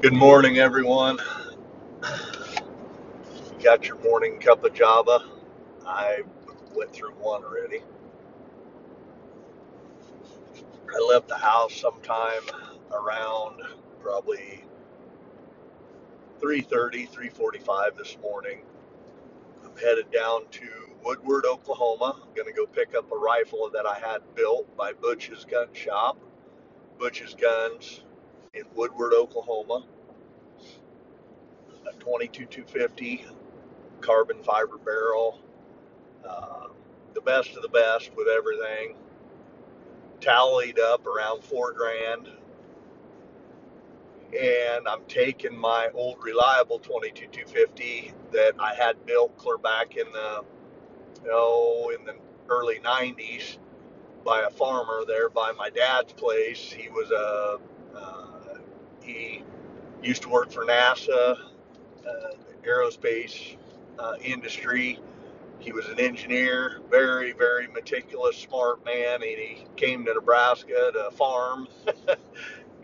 Good morning, everyone. Got your morning cup of Java? I went through one already. I left the house sometime around probably 3:30, 3:45 this morning. I'm headed down to Woodward, Oklahoma. I'm going to go pick up a rifle that I had built by Butch's Gun Shop. Butch's Guns in Woodward, Oklahoma. A 22 250 carbon fiber barrel. Uh, the best of the best with everything tallied up around four grand. And I'm taking my old reliable 22250 that I had built clear back in the oh in the early 90s by a farmer there by my dad's place. He was a uh, he used to work for NASA, uh, aerospace uh, industry. He was an engineer, very, very meticulous, smart man, and he came to Nebraska to farm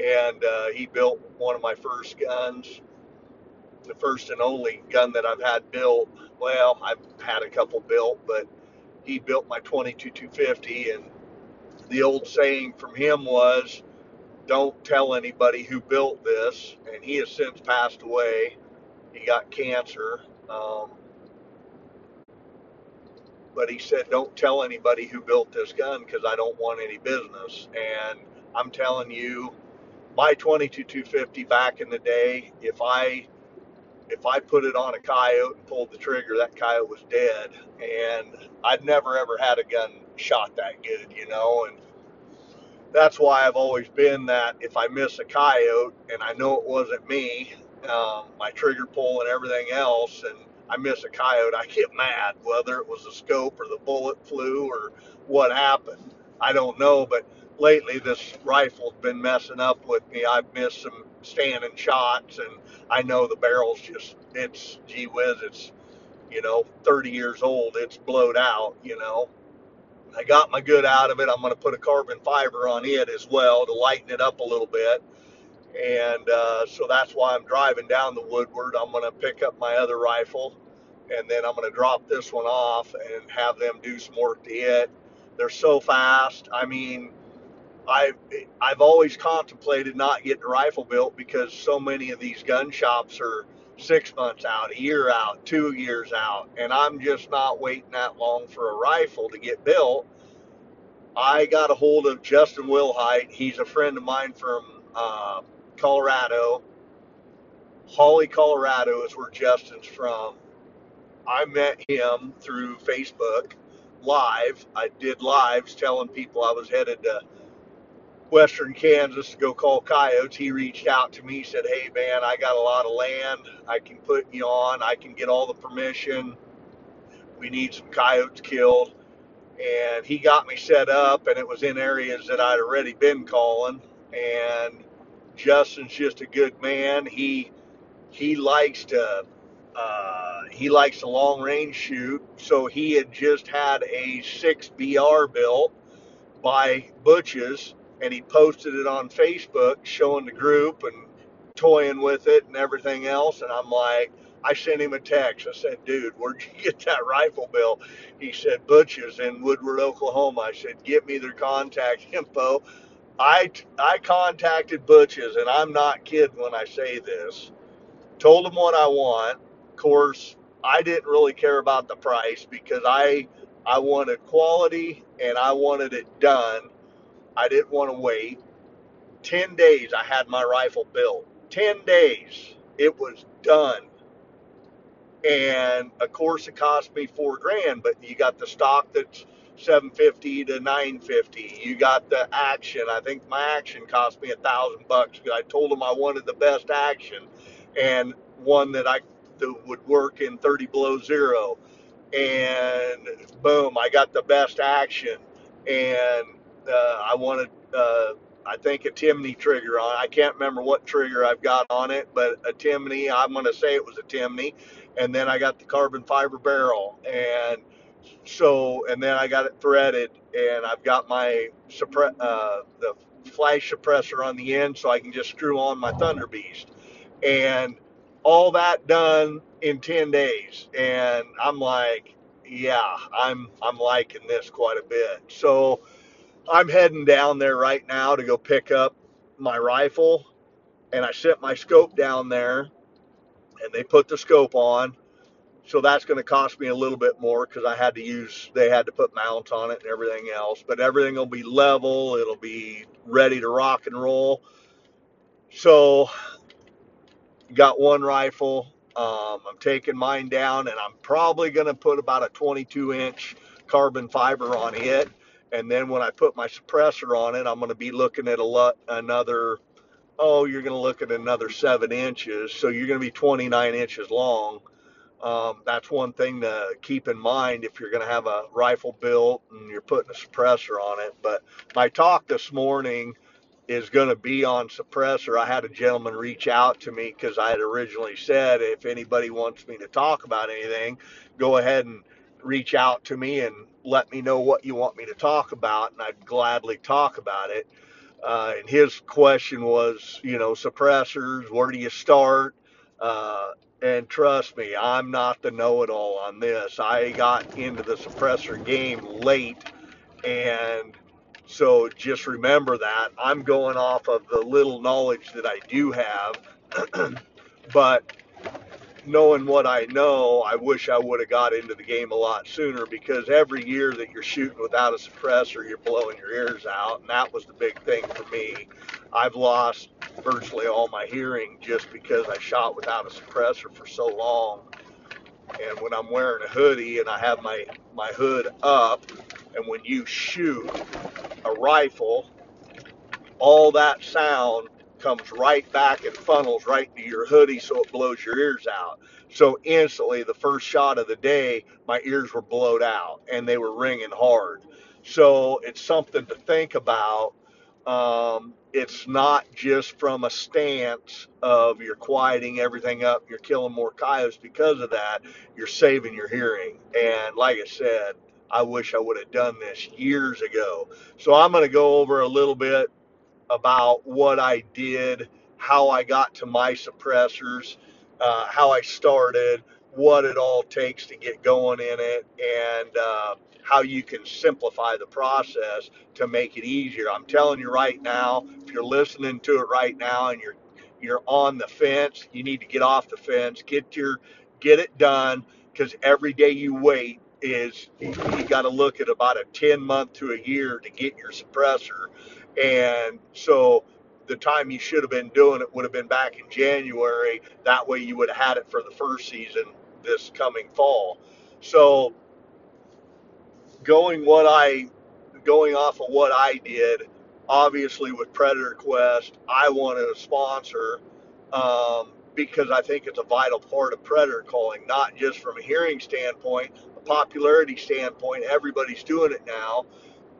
and uh, he built one of my first guns, the first and only gun that I've had built. Well, I've had a couple built, but he built my 22 250. And the old saying from him was, "Don't tell anybody who built this." And he has since passed away. He got cancer. Um, but he said, "Don't tell anybody who built this gun because I don't want any business." And I'm telling you, my 22 250 back in the day, if I if I put it on a coyote and pulled the trigger, that coyote was dead. And I'd never ever had a gun shot that good, you know. And that's why I've always been that if I miss a coyote and I know it wasn't me, um, my trigger pull and everything else, and I miss a coyote, I get mad, whether it was the scope or the bullet flew or what happened. I don't know, but lately this rifle's been messing up with me. I've missed some standing shots, and I know the barrel's just, it's, gee whiz, it's, you know, 30 years old. It's blowed out, you know. I got my good out of it. I'm going to put a carbon fiber on it as well to lighten it up a little bit. And uh, so that's why I'm driving down the Woodward. I'm going to pick up my other rifle and then I'm going to drop this one off and have them do some work to it. They're so fast. I mean, I've I've always contemplated not getting a rifle built because so many of these gun shops are six months out, a year out, two years out, and I'm just not waiting that long for a rifle to get built. I got a hold of Justin Wilhite. He's a friend of mine from uh, Colorado. Holly, Colorado is where Justin's from. I met him through Facebook live. I did lives telling people I was headed to western Kansas to go call coyotes. He reached out to me, said, Hey man, I got a lot of land I can put you on. I can get all the permission. We need some coyotes killed. And he got me set up, and it was in areas that I'd already been calling. And Justin's just a good man. He he likes to uh, he likes to long range shoot. So he had just had a six BR built by Butch's and he posted it on Facebook showing the group and toying with it and everything else. And I'm like, I sent him a text. I said, dude, where'd you get that rifle bill? He said, Butch's in Woodward, Oklahoma. I said, get me their contact info. I, I contacted Butch's, and I'm not kidding when I say this. Told him what I want. Of course, I didn't really care about the price because I I wanted quality and I wanted it done I didn't want to wait. 10 days I had my rifle built. 10 days. It was done. And of course it cost me 4 grand, but you got the stock that's 750 to 950. You got the action. I think my action cost me a thousand bucks. Because I told them I wanted the best action and one that I that would work in 30 below zero. And boom, I got the best action. And uh, I wanted, uh, I think, a Timney trigger on. I can't remember what trigger I've got on it, but a Timney. I'm going to say it was a Timney. And then I got the carbon fiber barrel, and so, and then I got it threaded, and I've got my suppre- uh, the flash suppressor on the end, so I can just screw on my Thunder Beast. and all that done in 10 days and i'm like yeah i'm i'm liking this quite a bit so i'm heading down there right now to go pick up my rifle and i sent my scope down there and they put the scope on so that's going to cost me a little bit more because i had to use they had to put mounts on it and everything else but everything will be level it'll be ready to rock and roll so got one rifle. Um, I'm taking mine down, and I'm probably going to put about a 22 inch carbon fiber on it. And then when I put my suppressor on it, I'm going to be looking at a lot another. Oh, you're going to look at another seven inches, so you're going to be 29 inches long. Um, that's one thing to keep in mind if you're going to have a rifle built and you're putting a suppressor on it. But my talk this morning is going to be on suppressor. I had a gentleman reach out to me because I had originally said if anybody wants me to talk about anything, go ahead and reach out to me and let me know what you want me to talk about, and I'd gladly talk about it. Uh, and his question was, you know, suppressors, where do you start? Uh, and trust me, I'm not the know it all on this. I got into the suppressor game late and so just remember that I'm going off of the little knowledge that I do have. but knowing what I know, I wish I would have got into the game a lot sooner because every year that you're shooting without a suppressor, you're blowing your ears out. And that was the big thing for me. I've lost virtually all my hearing just because I shot without a suppressor for so long. And when I'm wearing a hoodie and I have my, my hood up, and when you shoot, a rifle, all that sound comes right back and funnels right into your hoodie so it blows your ears out. So instantly, the first shot of the day, my ears were blowed out and they were ringing hard. So it's something to think about. Um, it's not just from a stance of you're quieting everything up, you're killing more coyotes because of that, you're saving your hearing. And like I said, I wish I would have done this years ago. So I'm going to go over a little bit about what I did, how I got to my suppressors, uh, how I started, what it all takes to get going in it, and uh, how you can simplify the process to make it easier. I'm telling you right now, if you're listening to it right now and you're you're on the fence, you need to get off the fence, get your get it done, because every day you wait is you, got to look at about a 10 month to a year to get your suppressor and so the time you should have been doing it would have been back in January. That way you would have had it for the first season this coming fall. So going what I going off of what I did, obviously with Predator Quest, I wanted a sponsor um, because I think it's a vital part of predator calling, not just from a hearing standpoint, a popularity standpoint. Everybody's doing it now,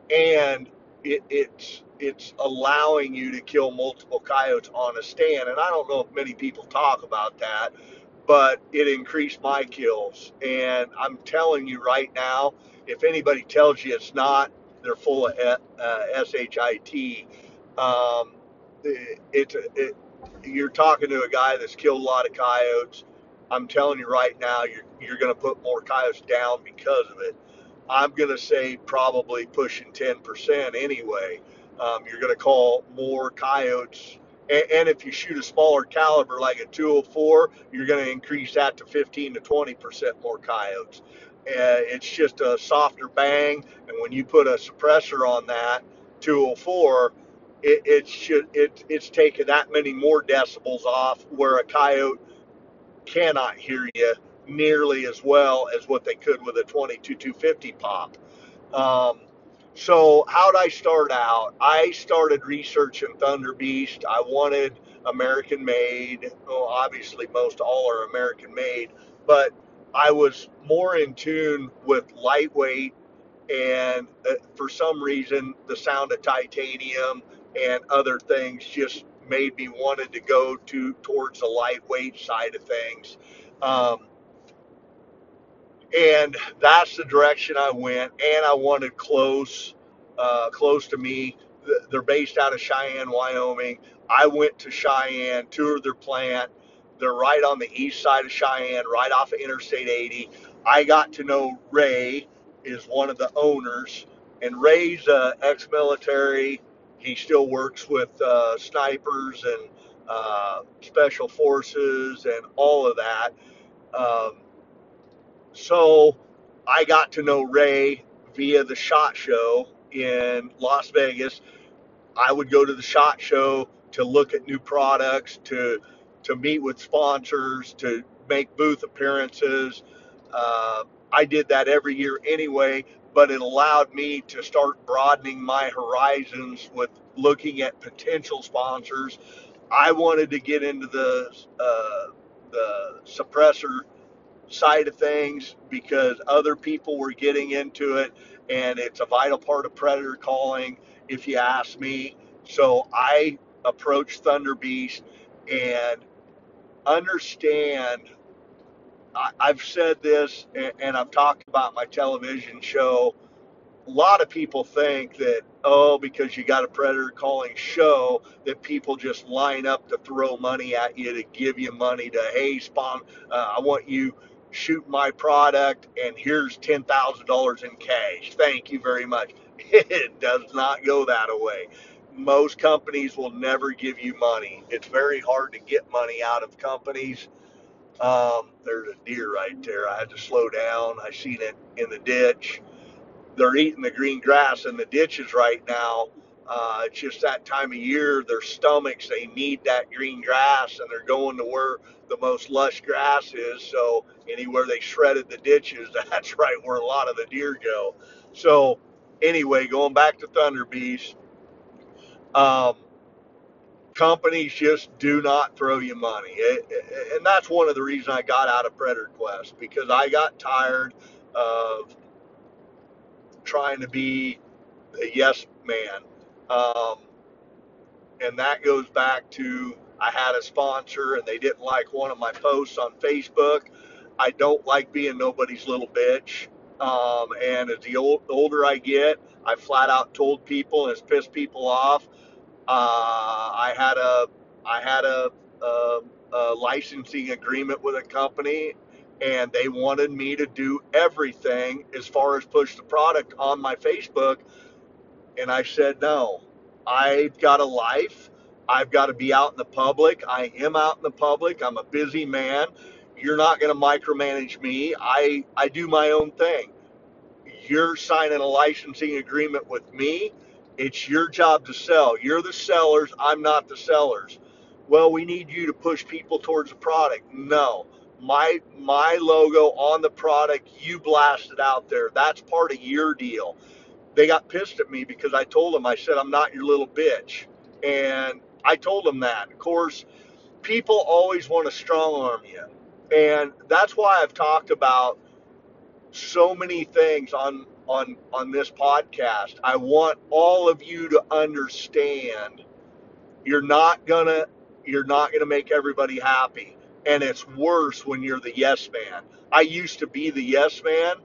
and it, it's it's allowing you to kill multiple coyotes on a stand. And I don't know if many people talk about that, but it increased my kills. And I'm telling you right now, if anybody tells you it's not, they're full of uh, shit. Um, it, it, you're talking to a guy that's killed a lot of coyotes. I'm telling you right now, you're you're going to put more coyotes down because of it. I'm going to say probably pushing 10% anyway. Um, you're going to call more coyotes. And, and if you shoot a smaller caliber like a 204, you're going to increase that to 15 to 20% more coyotes. Uh, it's just a softer bang. And when you put a suppressor on that 204, it, it should it, it's taking that many more decibels off where a coyote cannot hear you nearly as well as what they could with a 22 250 pop. Um, so how'd I start out? I started researching Thunder Beast. I wanted American made. Obviously most all are American made, but I was more in tune with lightweight and uh, for some reason the sound of titanium and other things just made me wanted to go to towards the lightweight side of things. Um, and that's the direction I went. And I wanted close, uh, close to me. They're based out of Cheyenne, Wyoming. I went to Cheyenne, toured their plant, They're right on the east side of Cheyenne, right off of Interstate 80. I got to know Ray is one of the owners, and Ray's uh, ex-military. He still works with uh, snipers and uh, special forces and all of that. Um, so I got to know Ray via the SHOT Show in Las Vegas. I would go to the SHOT Show to look at new products, to to meet with sponsors, to make booth appearances. Uh, I did that every year anyway, but it allowed me to start broadening my horizons with looking at potential sponsors. I wanted to get into the uh, the suppressor side of things because other people were getting into it and it's a vital part of predator calling if you ask me. So i approached thunder beast and understand I, i've said this and, and i've talked about my television show. A lot of people think that oh because you got a predator calling show that people just line up to throw money at you to give you money to hey spawn uh, i want you shoot my product and here's $10,000 in cash. Thank you very much. It does not go that way. Most companies will never give you money. It's very hard to get money out of companies. Um, there's a deer right there. I had to slow down. I seen it in the ditch. They're eating the green grass in the ditches right now. Uh, it's just that time of year, their stomachs, they need that green grass and they're going to where the most lush grass is. So anywhere they shredded the ditches, that's right where a lot of the deer go. So anyway, going back to Thunder Beast, um, companies just do not throw you money. It, it, and that's one of the reasons I got out of Predator Quest because I got tired of trying to be a yes man. Um, and that goes back to I had a sponsor and they didn't like one of my posts on Facebook. I don't like being nobody's little bitch. Um, and as the old, older I get, I flat out told people and it's pissed people off. Uh, I had a I had a, a, a licensing agreement with a company, and they wanted me to do everything as far as push the product on my Facebook, and I said no. I've got a life. I've got to be out in the public. I am out in the public. I'm a busy man. You're not going to micromanage me. I I do my own thing. You're signing a licensing agreement with me. It's your job to sell. You're the sellers. I'm not the sellers. Well, we need you to push people towards the product. No. My my logo on the product, you blast it out there. That's part of your deal they got pissed at me because I told them, I said, I'm not your little bitch. And I told them that. Of course, people always want to strong arm you. And that's why I've talked about so many things on on on this podcast. I want all of you to understand you're not gonna you're not gonna make everybody happy. And it's worse when you're the yes man. I used to be the yes man.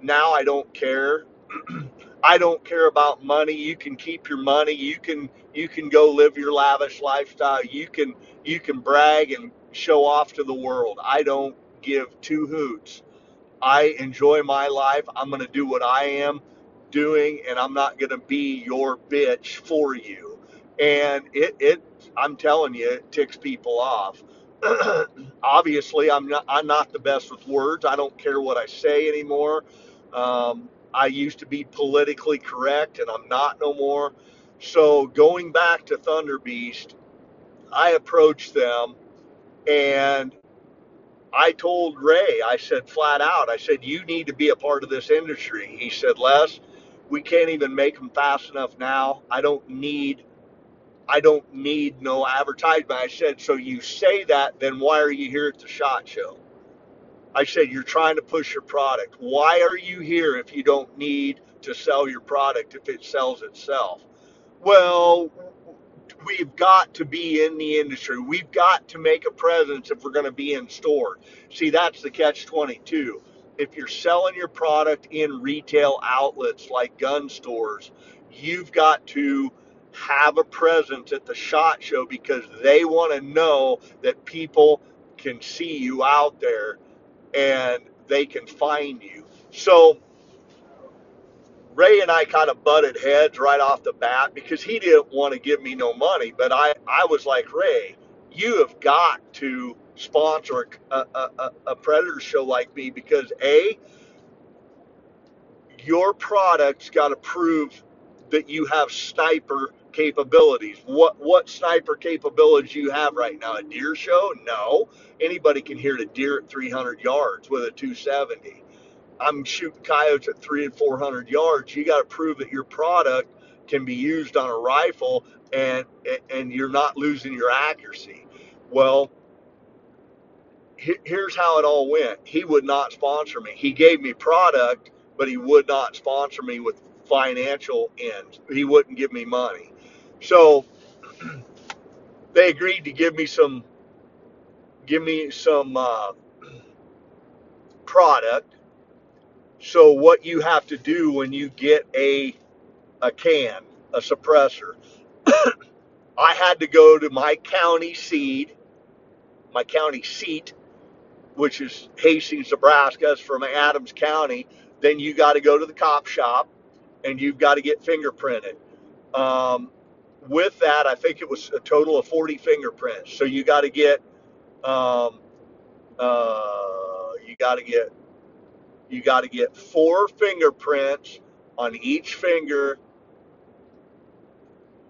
Now I don't care. I don't care about money. You can keep your money. You can you can go live your lavish lifestyle. You can you can brag and show off to the world. I don't give two hoots. I enjoy my life. I'm going to do what I am doing and I'm not going to be your bitch for you. And it it I'm telling you it ticks people off. Obviously, I'm not I'm not the best with words. I don't care what I say anymore. Um, I used to be politically correct and I'm not no more. So going back to Thunder Beast, I approached them and I told Ray, I said flat out, I said, you need to be a part of this industry. He said, Les, we can't even make them fast enough now. I don't need I don't need no advertisement. I said, so you say that, then why are you here at the SHOT Show? I said, You're trying to push your product. Why are you here if you don't need to sell your product if it sells itself? Well, we've got to be in the industry. We've got to make a presence if we're going to be in store. See, that's the catch 22. If you're selling your product in retail outlets like gun stores, you've got to have a presence at the SHOT Show because they want to know that people can see you out there and they can find you. So Ray and I kind of butted heads right off the bat because he didn't want to give me no money. But I, I was like, Ray, you have got to sponsor a, a, a, predator show like me because A, your product's got to prove that you have sniper capabilities. What what sniper capabilities you have right now? A deer show? No. Anybody can hit a deer at 300 yards with a 270. I'm shooting coyotes at three and 400 yards. You got to prove that your product can be used on a rifle and and you're not losing your accuracy. Well, here's how it all went. He would not sponsor me. He gave me product, but he would not sponsor me with financial end. He wouldn't give me money. So they agreed to give me some give me some uh, product. So what you have to do when you get a a can, a suppressor, I had to go to my county seed, my county seat, which is Hastings, Nebraska. It's from Adams County. Then you got to go to the cop shop, and you've got to get fingerprinted. Um, with that, I think it was a total of 40 fingerprints. So you got to get, um, uh, you got to get, you got to get four fingerprints on each finger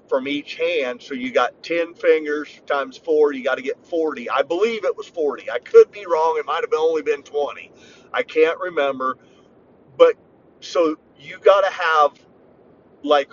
from each hand. So you got 10 fingers times four. You got to get 40. I believe it was 40. I could be wrong. It might have only been 20. I can't remember. But so you got to have like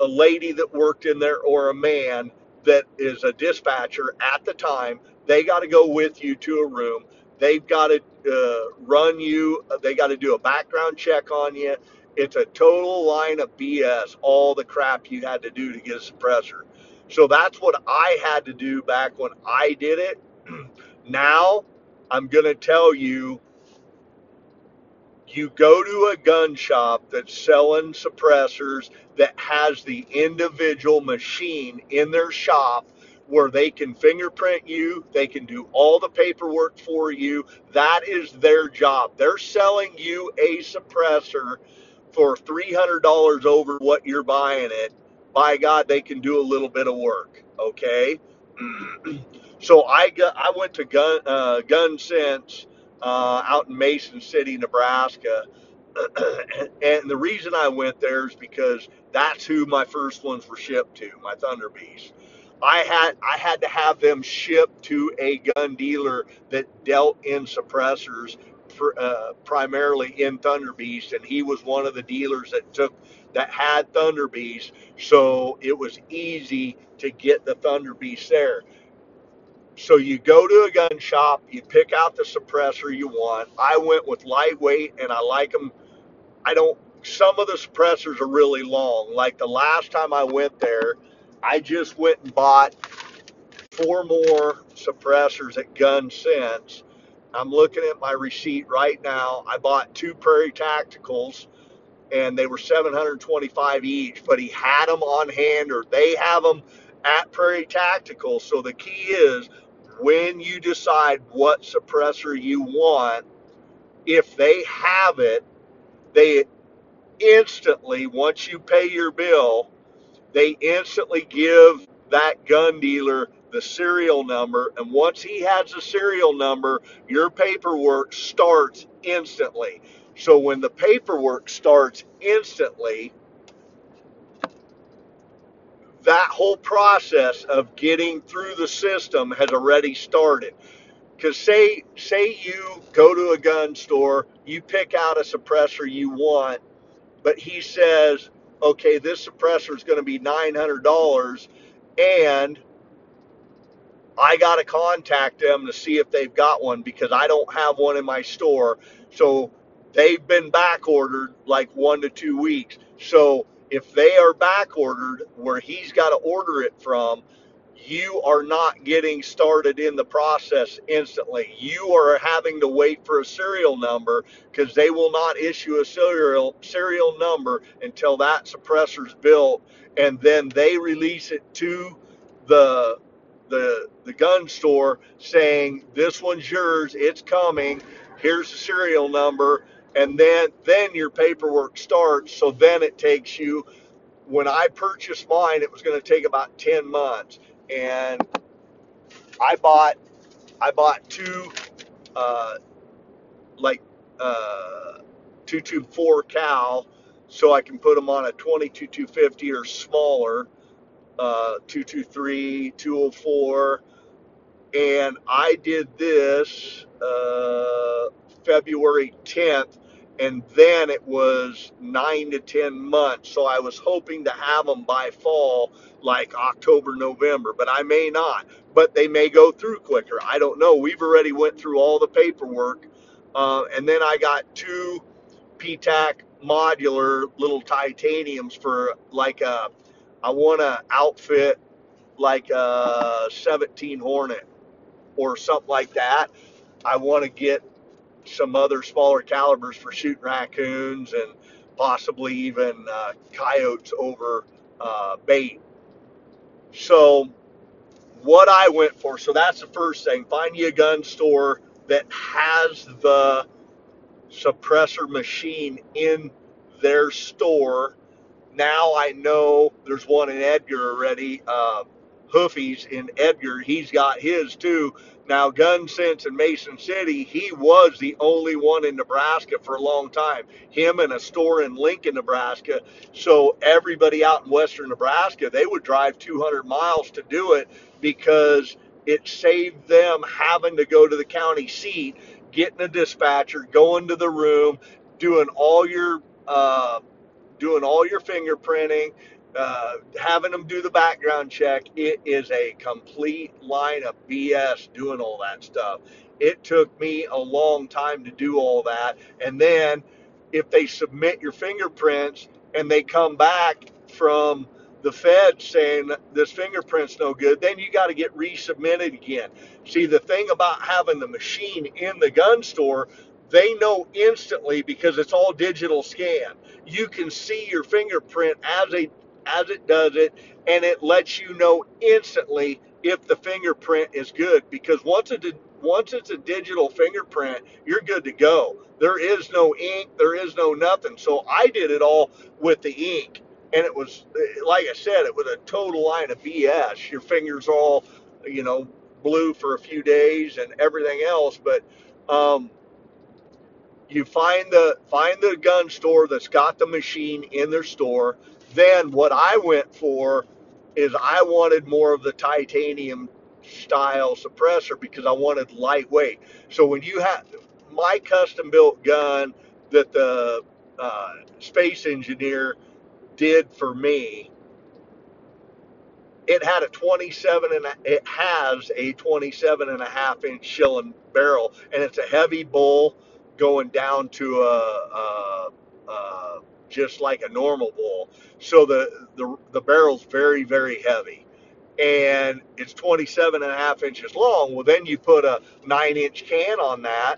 a lady that worked in there or a man that is a dispatcher at the time. They got to go with you to a room. They've got to uh, run you. They got to do a background check on you. It's a total line of BS, all the crap you had to do to get a suppressor. So that's what I had to do back when I did it. now I'm going to tell you you go to a gun shop that's selling suppressors that has the individual machine in their shop where they can fingerprint you, they can do all the paperwork for you. That is their job. They're selling you a suppressor for $300 over what you're buying it. By God, they can do a little bit of work, okay? so I got I went to Gun uh, Gun Sense uh, out in Mason City, Nebraska. and the reason I went there is because that's who my first ones were shipped to, my Thunder Beast. I had I had to have them shipped to a gun dealer that dealt in suppressors, for, uh, primarily in Thunder Beast, and he was one of the dealers that took that had Thunder Beast, so it was easy to get the Thunder Beast there. So you go to a gun shop, you pick out the suppressor you want. I went with lightweight and I like them. I don't, some of the suppressors are really long. Like the last time I went there, I just went and bought four more suppressors at Gun Sense. I'm looking at my receipt right now. I bought two Prairie Tacticals and they were 725 each, but he had them on hand or they have them at Prairie Tactical. So the key is when you decide what suppressor you want, if they have it, they instantly, once you pay your bill, they instantly give that gun dealer the serial number. And once he has the serial number, your paperwork starts instantly. So when the paperwork starts instantly, that whole process of getting through the system has already started. Because say say you go to a gun store, you pick out a suppressor you want, but he says, okay, this suppressor is going to be nine hundred dollars, and I got to contact them to see if they've got one because I don't have one in my store. So they've been back ordered like one to two weeks. So if they are back ordered where he's got to order it from, you are not getting started in the process instantly. You are having to wait for a serial number because they will not issue a serial serial number until that suppressor is built and then they release it to the the the gun store saying this one's yours, it's coming. Here's the serial number, and then then your paperwork starts. So then it takes you. When I purchased mine, it was going to take about ten months, and I bought I bought two uh, like uh, 224 cal, so I can put them on a 22 250 or smaller uh, 223, 204, and I did this uh, February 10th, and then it was nine to 10 months. So I was hoping to have them by fall, like October, November, but I may not. But they may go through quicker. I don't know. We've already went through all the paperwork, uh, and then I got two PTAC modular little titaniums for like a. I want to outfit like a 17 Hornet or something like that. I want to get some other smaller calibers for shooting raccoons and possibly even uh, coyotes over uh, bait. So, what I went for, so that's the first thing find you a gun store that has the suppressor machine in their store now I know there's one in Edgar already. Uh, Hoofies in Edgar, he's got his too. Now, Gun Sense in Mason City, he was the only one in Nebraska for a long time. Him and a store in Lincoln, Nebraska. So everybody out in western Nebraska, they would drive 200 miles to do it because it saved them having to go to the county seat, getting a dispatcher, going to the room, doing all your uh, doing all your fingerprinting, uh, having them do the background check. It is a complete line of BS doing all that stuff. It took me a long time to do all that. And then if they submit your fingerprints and they come back from the Fed saying this fingerprint's no good, then you got to get resubmitted again. See, the thing about having the machine in the gun store, they know instantly because it's all digital scan. You can see your fingerprint as a as it does it, and it lets you know instantly if the fingerprint is good. Because once it once it's a digital fingerprint, you're good to go. There is no ink, there is no nothing. So I did it all with the ink, and it was like I said, it was a total line of BS. Your fingers all, you know, blue for a few days and everything else, but. Um, you find the find the gun store that's got the machine in their store. Then what I went for is I wanted more of the titanium style suppressor because I wanted lightweight. So when you have my custom built gun that the uh, space engineer did for me, it had a 27 and a, it has a 27 and a half inch Shilen barrel, and it's a heavy bull going down to a, a, a just like a normal bull. So the, the the barrel's very very heavy, and it's 27 and a half inches long. Well, then you put a nine inch can on that.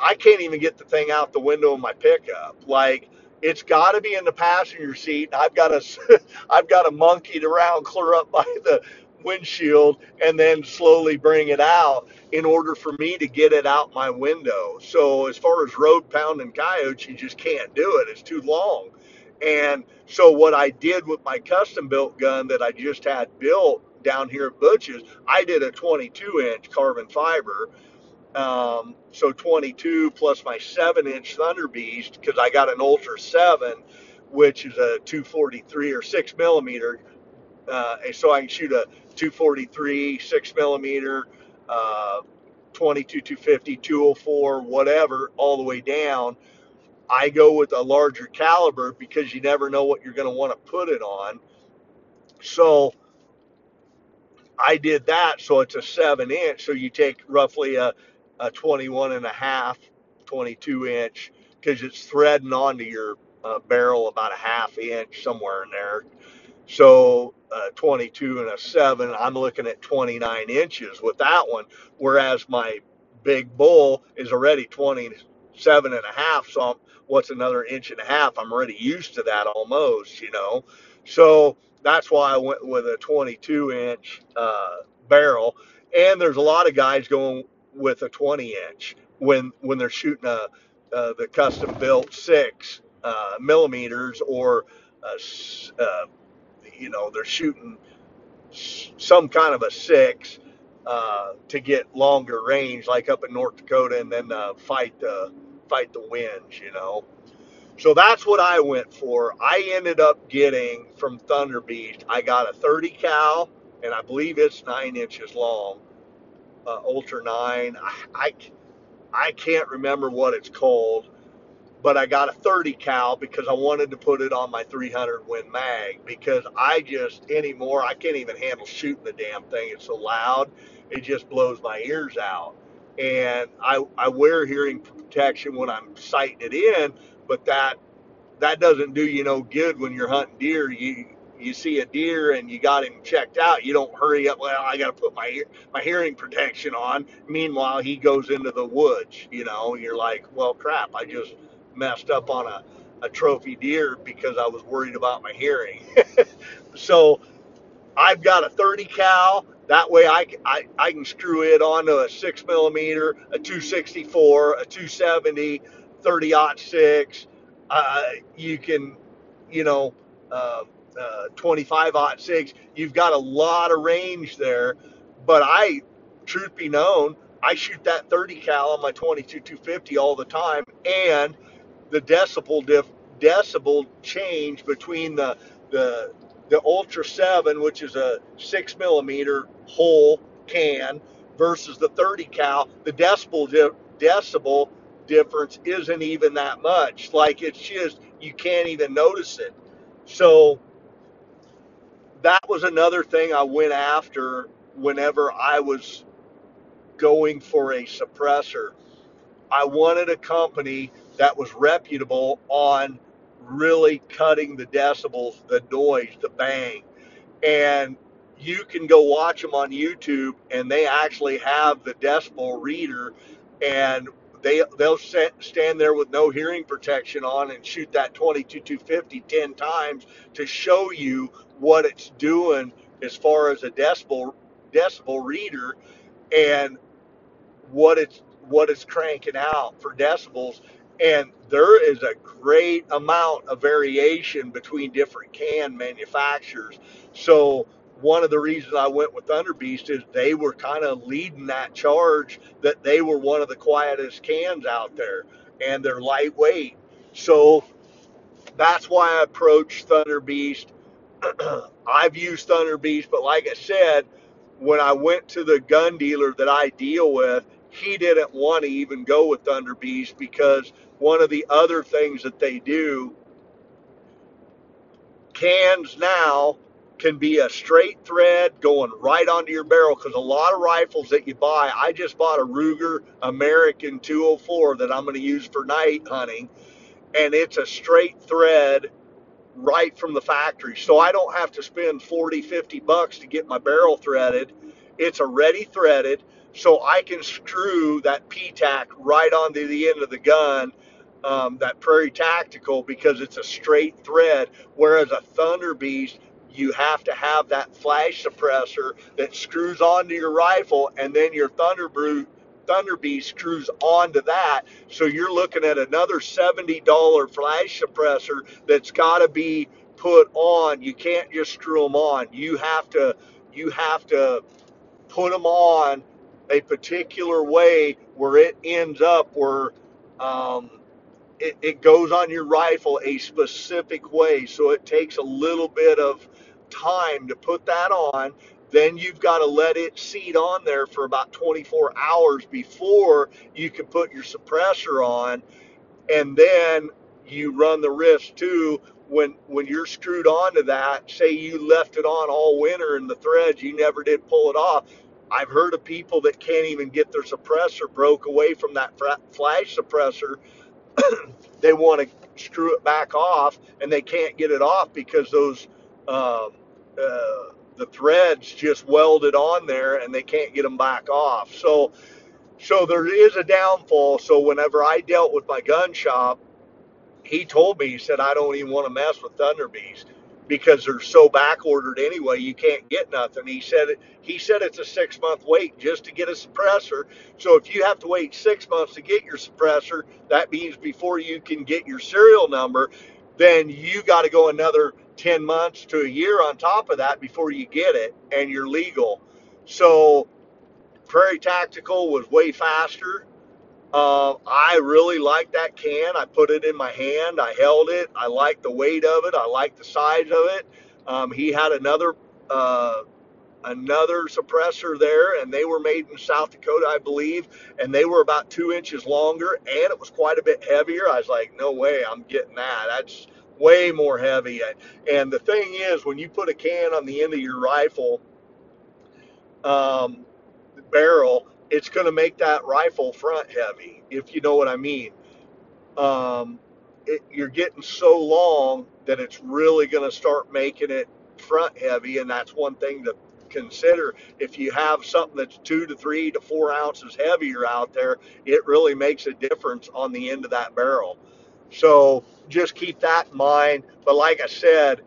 I can't even get the thing out the window of my pickup. Like it's got to be in the passenger seat. I've got to I've got to monkey it around clear up by the windshield and then slowly bring it out in order for me to get it out my window. So as far as road pounding coyotes, you just can't do it. It's too long. And so what I did with my custom built gun that I just had built down here at Butch's, I did a 22 inch carbon fiber. Um, so 22 plus my 7 inch Thunder Beast because I got an Ultra 7, which is a 243 or 6 millimeter uh, so I can shoot a 243, 6 millimeter, uh, 22, 250, 204, whatever, all the way down. I go with a larger caliber because you never know what you're going to want to put it on. So I did that. So it's a seven inch. So you take roughly a, a 21 and a half, 22 inch, because it's threading onto your uh, barrel about a half inch somewhere in there so uh, 22 and a 7, I'm looking at 29 inches with that one, whereas my big bull is already 27 and a half. So I'm, what's another inch and a half? I'm already used to that almost, you know. So that's why I went with a 22 inch uh, barrel, and there's a lot of guys going with a 20 inch when when they're shooting a uh, the custom built six uh, millimeters or uh, uh, you know they're shooting some kind of a six uh, to get longer range, like up in North Dakota, and then uh, fight the fight the winds. You know, so that's what I went for. I ended up getting from Thunder Beast. I got a 30 cal, and I believe it's nine inches long, uh, Ultra Nine. I, I I can't remember what it's called but I got a 30 cal because I wanted to put it on my 300 Win mag because I just anymore I can't even handle shooting the damn thing. It's so loud, it just blows my ears out. And I I wear hearing protection when I'm sighting it in, but that that doesn't do you no good when you're hunting deer. You you see a deer and you got him checked out, you don't hurry up. Well, I got to put my my hearing protection on. Meanwhile, he goes into the woods. You know, you're like, well, crap. I just messed up on a, a trophy deer because I was worried about my hearing. so I've got a 30 cal. That way I, I, I can screw it onto a 6 millimeter, a 264, a 270, 30 six. Uh, you can, you know, uh, uh, 25 six. You've got a lot of range there. But I, truth be known, I shoot that 30 cal on my 22 250 all the time. And the decibel diff, decibel change between the the the Ultra Seven, which is a six millimeter whole can, versus the 30 cal, the decibel di- decibel difference isn't even that much. Like it's just you can't even notice it. So that was another thing I went after whenever I was going for a suppressor. I wanted a company that was reputable on really cutting the decibels, the noise, the bang. And you can go watch them on YouTube, and they actually have the decibel reader, and they they'll set, stand there with no hearing protection on and shoot that 22 250 10 times to show you what it's doing as far as a decibel decibel reader and what it's what it's cranking out for decibels and there is a great amount of variation between different can manufacturers. So one of the reasons I went with Thunderbeast is they were kind of leading that charge that they were one of the quietest cans out there and they're lightweight. So that's why I approached Thunderbeast. I've used Thunderbeast, but like I said, when I went to the gun dealer that I deal with, he didn't want to even go with Thunder Beast because one of the other things that they do, cans now can be a straight thread going right onto your barrel because a lot of rifles that you buy, I just bought a Ruger American 204 that I'm going to use for night hunting, and it's a straight thread right from the factory. So I don't have to spend 40, 50 bucks to get my barrel threaded. It's already threaded so I can screw that P-tack right onto the end of the gun, um, that Prairie Tactical, because it's a straight thread. Whereas a Thunder Beast, you have to have that flash suppressor that screws onto your rifle, and then your Thunder Brute. Thunder Beast screws onto that, so you're looking at another $70 flash suppressor that's got to be put on. You can't just screw them on. You have to, you have to put them on a particular way where it ends up where um, it, it goes on your rifle a specific way. So it takes a little bit of time to put that on. Then you've got to let it seat on there for about 24 hours before you can put your suppressor on. And then you run the risk too when when you're screwed onto that. Say you left it on all winter and the threads you never did pull it off I've heard of people that can't even get their suppressor broke away from that flash suppressor. they want to screw it back off and they can't get it off because those um, uh, the threads just welded on there and they can't get them back off. So so there is a downfall. So whenever I dealt with my gun shop, he told me he said I don't even want to mess with Thunder Beast because they're so back ordered anyway. You can't get nothing. He said. He said it's a six month wait just to get a suppressor. So if you have to wait six months to get your suppressor, that means before you can get your serial number, then you got to go another 10 months to a year on top of that before you get it and you're legal. So Prairie Tactical was way faster. Uh, I really like that can. I put it in my hand. I held it. I like the weight of it. I like the size of it. Um, he had another uh, another suppressor there, and they were made in South Dakota, I believe, and they were about two inches longer, and it was quite a bit heavier. I was like, no way, I'm getting that. That's way more heavy. And the thing is, when you put a can on the end of your rifle um, barrel, it's going to make that rifle front heavy, if you know what I mean. Um, it, you're getting so long that it's really going to start making it front heavy, and that's one thing to consider. If you have something that's two to three to four ounces heavier out there, it really makes a difference on the end of that barrel. So just keep that in mind. But like I said,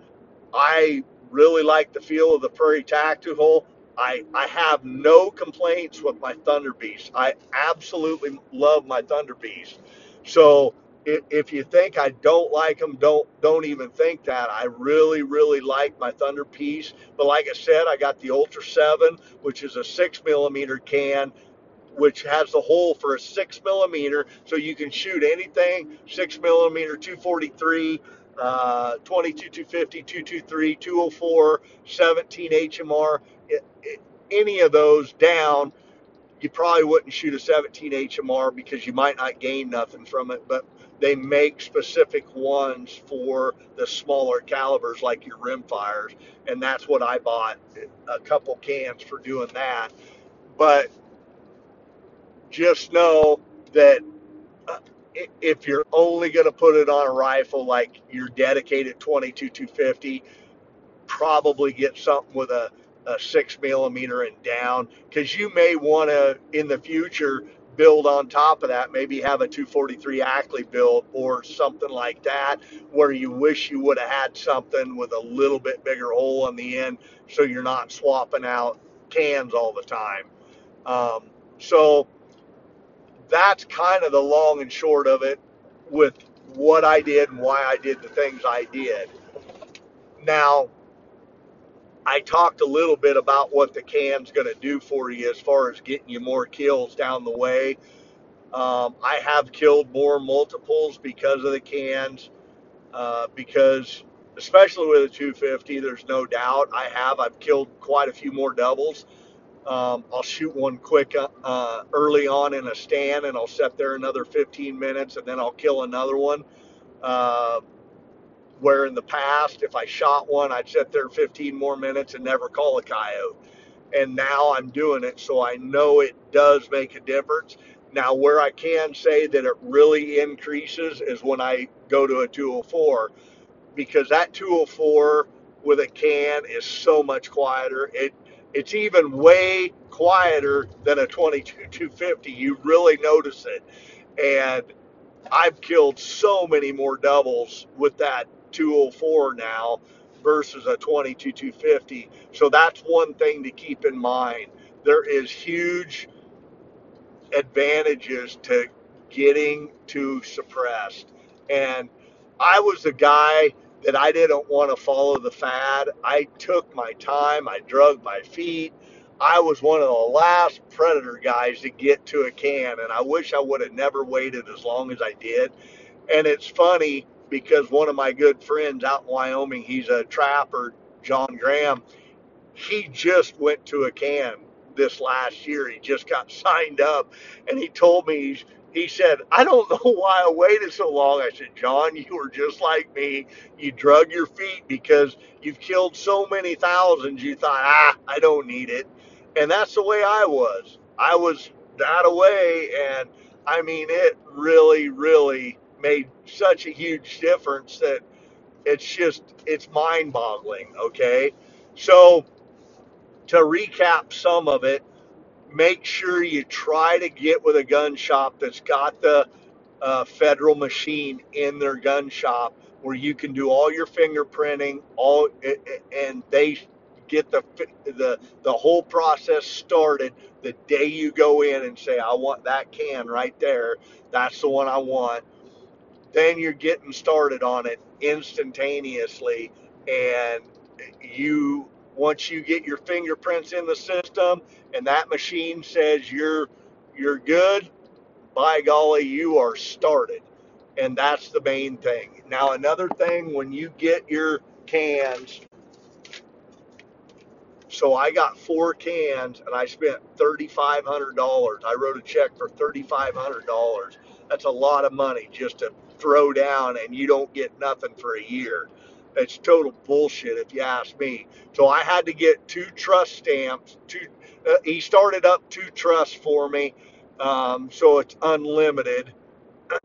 I really like the feel of the Prairie Tactical. I, I have no complaints with my Thunder Beast. I absolutely love my Thunder Beast. So if, if you think I don't like them, don't don't even think that. I really really like my Thunder Beast. But like I said, I got the Ultra Seven, which is a six millimeter can which has the hole for a six millimeter, so you can shoot anything six millimeter, 243, uh, 22, 250, 223, 204, 17 HMR, any of those down. You probably wouldn't shoot a 17 HMR because you might not gain nothing from it, but they make specific ones for the smaller calibers like your rim fires, and that's what I bought a couple cans for doing that. But just know that if you're only going to put it on a rifle like your dedicated 22 250 probably get something with a, a six millimeter and down. Because you may want to in the future build on top of that maybe have a 243 ackley build or something like that where you wish you would have had something with a little bit bigger hole on the end so you're not swapping out cans all the time. Um, so that's kind of the long and short of it with what I did and why I did the things I did. Now, I talked a little bit about what the can's going to do for you as far as getting you more kills down the way. Um, I have killed more multiples because of the cans, uh, because especially with a 250, there's no doubt I have. I've killed quite a few more doubles um, I'll shoot one quick uh, uh, early on in a stand, and I'll set there another 15 minutes, and then I'll kill another one. Uh, where in the past, if I shot one, I'd sit there 15 more minutes and never call a coyote. And now I'm doing it, so I know it does make a difference. Now, where I can say that it really increases is when I go to a 204, because that 204 with a can is so much quieter. It it's even way quieter than a 22 250. You really notice it. And I've killed so many more doubles with that 204 now versus a 22 250. So that's one thing to keep in mind. There is huge advantages to getting to suppressed. And I was the guy that I didn't want to follow the fad. I took my time, I drug my feet. I was one of the last predator guys to get to a can, and I wish I would have never waited as long as I did. And it's funny because one of my good friends out in Wyoming, he's a trapper, John Graham, he just went to a can this last year. He just got signed up, and he told me he's he said, I don't know why I waited so long. I said, John, you were just like me. You drug your feet because you've killed so many thousands. You thought, ah, I don't need it. And that's the way I was. I was that away. And I mean, it really, really made such a huge difference that it's just, it's mind boggling. Okay. So to recap some of it, make sure you try to get with a gun shop that's got the uh, federal machine in their gun shop where you can do all your fingerprinting, all and they get the the the whole process started the day you go in and say I want that can right there. That's the one I want. Then you're getting started on it instantaneously and you once you get your fingerprints in the system and that machine says you're you're good, by golly, you are started. And that's the main thing. Now another thing when you get your cans so I got four cans and I spent $3,500. I wrote a check for $3,500. That's a lot of money just to throw down and you don't get nothing for a year. It's total bullshit if you ask me. So I had to get two trust stamps. Two, uh, he started up two trusts for me, um, so it's unlimited,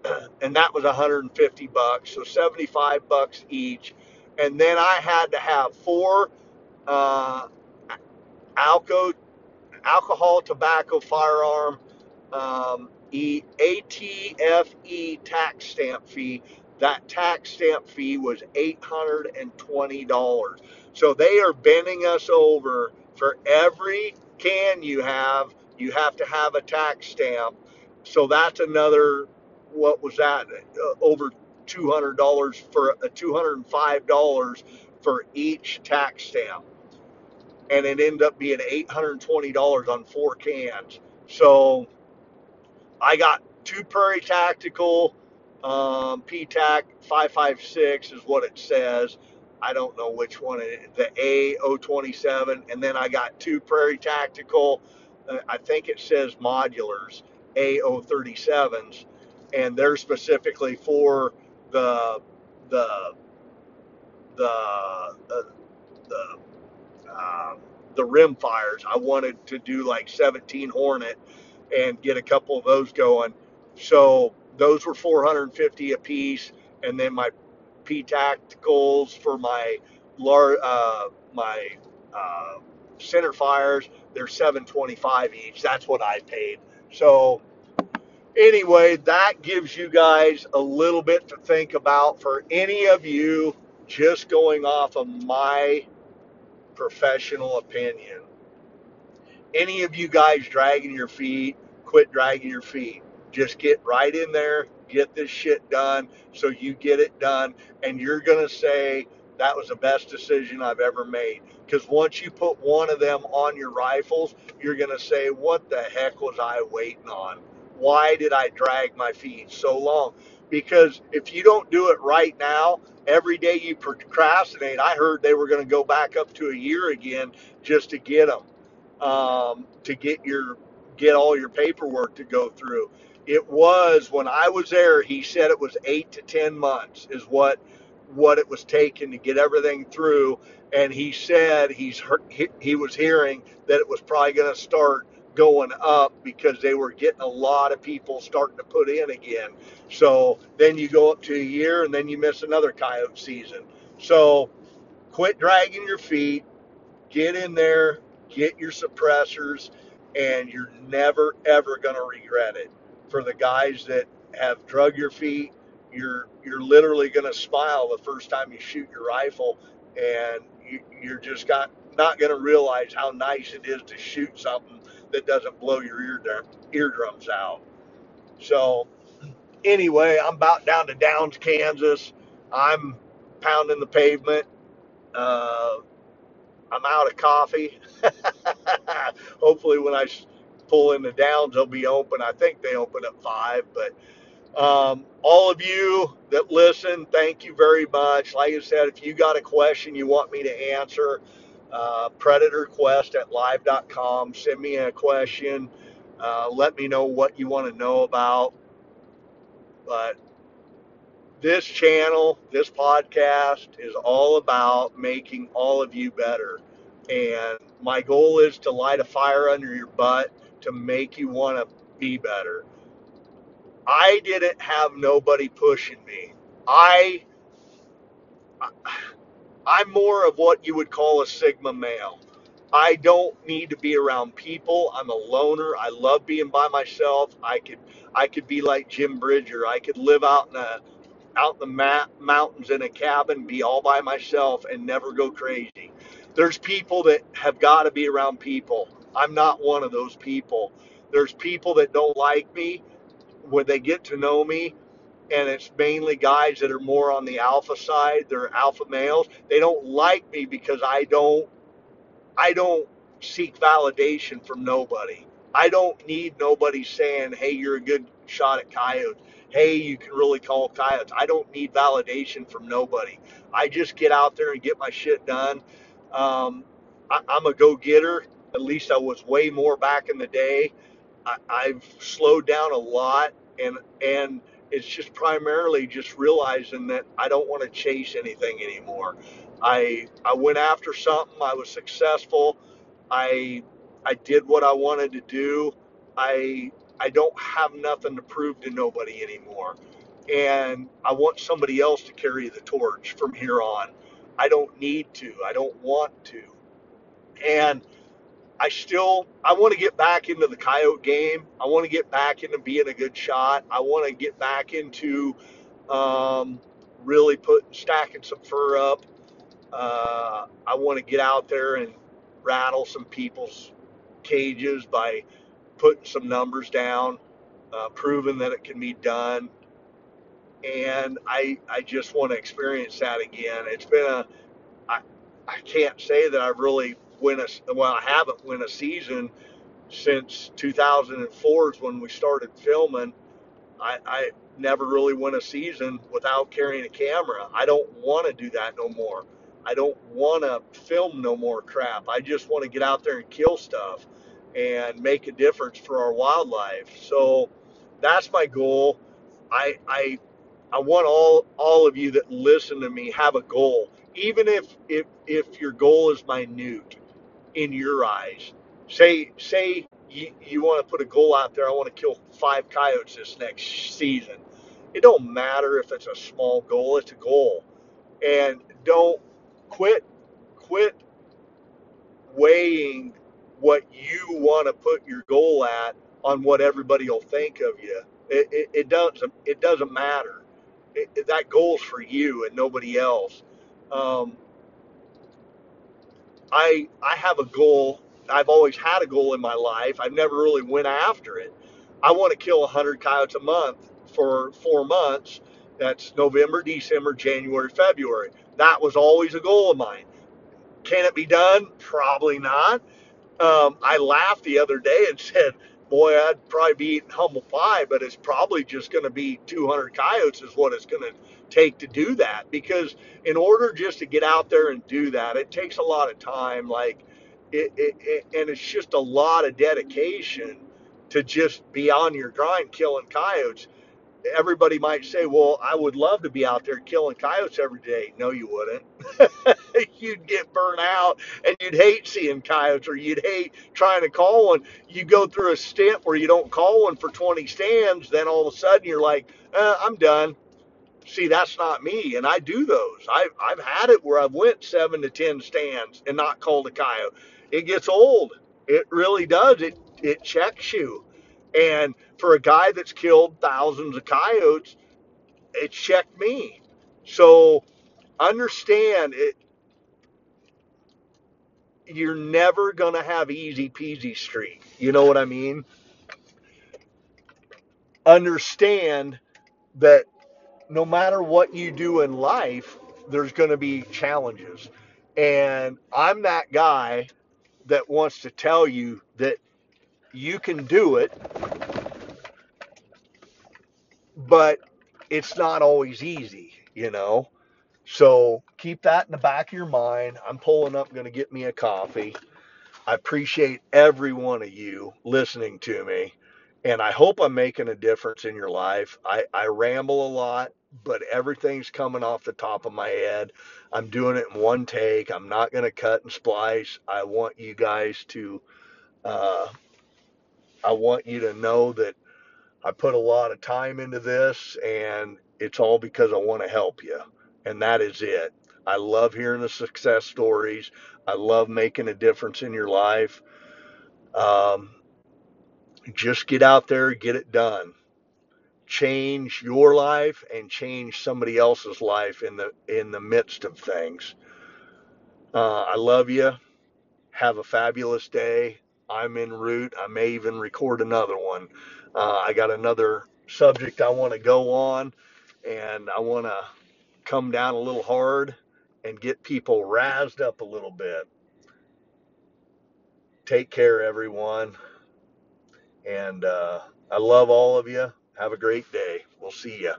and that was 150 bucks, so 75 bucks each. And then I had to have four uh, Alco, alcohol, tobacco, firearm, um, e, ATFE tax stamp fee. That tax stamp fee was $820. So they are bending us over for every can you have, you have to have a tax stamp. So that's another, what was that? Uh, over $200 for a $205 for each tax stamp and it ended up being $820 on four cans. So I got two Prairie Tactical um, PTAC 556 is what it says. I don't know which one it is, the A027, and then I got two Prairie Tactical. Uh, I think it says modulars A037s, and they're specifically for the the the uh, the um, the rim fires. I wanted to do like 17 Hornet and get a couple of those going. So those were 450 a piece, and then my P tacticals for my uh, my uh, center fires. They're 725 each. That's what I paid. So anyway, that gives you guys a little bit to think about for any of you just going off of my professional opinion. Any of you guys dragging your feet, quit dragging your feet. Just get right in there, get this shit done so you get it done, and you're going to say, that was the best decision I've ever made. Because once you put one of them on your rifles, you're going to say, what the heck was I waiting on? Why did I drag my feet so long? Because if you don't do it right now, every day you procrastinate, I heard they were going to go back up to a year again just to get them, um, to get your get all your paperwork to go through. It was when I was there. He said it was eight to ten months is what what it was taking to get everything through, and he said he's he, he was hearing that it was probably going to start going up because they were getting a lot of people starting to put in again. So then you go up to a year and then you miss another coyote season. So quit dragging your feet, get in there, get your suppressors, and you're never ever going to regret it. For the guys that have drug your feet, you're you're literally going to smile the first time you shoot your rifle, and you, you're just got not going to realize how nice it is to shoot something that doesn't blow your ear eardrums out. So anyway, I'm about down to Downs, Kansas. I'm pounding the pavement. Uh, I'm out of coffee. Hopefully, when I pull in the Downs, they'll be open. I think they open at five. But um, all of you that listen, thank you very much. Like I said, if you got a question you want me to answer, uh, Predator Quest at live.com. Send me a question. Uh, let me know what you want to know about. But this channel, this podcast is all about making all of you better. And my goal is to light a fire under your butt to make you want to be better. I didn't have nobody pushing me. I I'm more of what you would call a Sigma male. I don't need to be around people. I'm a loner. I love being by myself. I could I could be like Jim Bridger. I could live out in a out in the ma- mountains in a cabin, be all by myself, and never go crazy. There's people that have got to be around people. I'm not one of those people. There's people that don't like me when they get to know me, and it's mainly guys that are more on the alpha side. They're alpha males. They don't like me because I don't I don't seek validation from nobody. I don't need nobody saying, "Hey, you're a good shot at coyotes." Hey, you can really call coyotes. I don't need validation from nobody. I just get out there and get my shit done. Um, I, I'm a go-getter. At least I was way more back in the day. I, I've slowed down a lot, and and it's just primarily just realizing that I don't want to chase anything anymore. I I went after something. I was successful. I I did what I wanted to do. I I don't have nothing to prove to nobody anymore, and I want somebody else to carry the torch from here on. I don't need to. I don't want to, and I still I want to get back into the coyote game. I want to get back into being a good shot. I want to get back into um, really putting stacking some fur up. Uh, I want to get out there and rattle some people's cages by putting some numbers down, uh, proving that it can be done. And I I just want to experience that again. It's been a I I can't say that I've really win a well I haven't win a season since 2004 is when we started filming. I, I never really win a season without carrying a camera. I don't want to do that no more. I don't want to film no more crap. I just want to get out there and kill stuff and make a difference for our wildlife. So that's my goal. I I I want all all of you that listen to me have a goal. Even if if if your goal is minute in your eyes. Say say you, you want to put a goal out there. I want to kill five coyotes this next season. It don't matter if it's a small goal. It's a goal, and don't quit quit weighing what you want to put your goal at on what everybody will think of you. It, it, it doesn't it doesn't matter. It, that goal's for you and nobody else. Um, I I have a goal. I've always had a goal in my life. I've never really went after it. I want to kill 100 coyotes a month for 4 months. That's November, December, January, February. That was always a goal of mine. Can it be done? Probably not. Um, I laughed the other day and said, "Boy, I'd probably be eating humble pie, but it's probably just going to be 200 coyotes is what it's going to take to do that. Because in order just to get out there and do that, it takes a lot of time. Like, it, it, it and it's just a lot of dedication to just be on your grind killing coyotes everybody might say, well, I would love to be out there killing coyotes every day. No, you wouldn't. you'd get burnt out and you'd hate seeing coyotes or you'd hate trying to call one. You go through a stint where you don't call one for 20 stands, then all of a sudden you're like, uh, I'm done. See, that's not me, and I do those. I've I've had it where I've went seven to ten stands and not called a coyote. It gets old. It really does. It it checks you. And for a guy that's killed thousands of coyotes, it checked me. So understand it. You're never gonna have easy peasy street. You know what I mean? Understand that no matter what you do in life, there's going to be challenges. And I'm that guy that wants to tell you that you can do it, but it's not always easy, you know? So keep that in the back of your mind. I'm pulling up, going to get me a coffee. I appreciate every one of you listening to me. And I hope I'm making a difference in your life. I, I ramble a lot, but everything's coming off the top of my head. I'm doing it in one take. I'm not going to cut and splice. I want you guys to, uh, I want you to know that I put a lot of time into this and it's all because I want to help you. And that is it. I love hearing the success stories. I love making a difference in your life. Um, just get out there, get it done. Change your life and change somebody else's life in the in the midst of things. Uh, I love you. Have a fabulous day. I'm en route. I may even record another one. Uh, I got another subject I want to go on, and I want to come down a little hard and get people razzed up a little bit. Take care, everyone. And uh, I love all of you. Have a great day. We'll see you.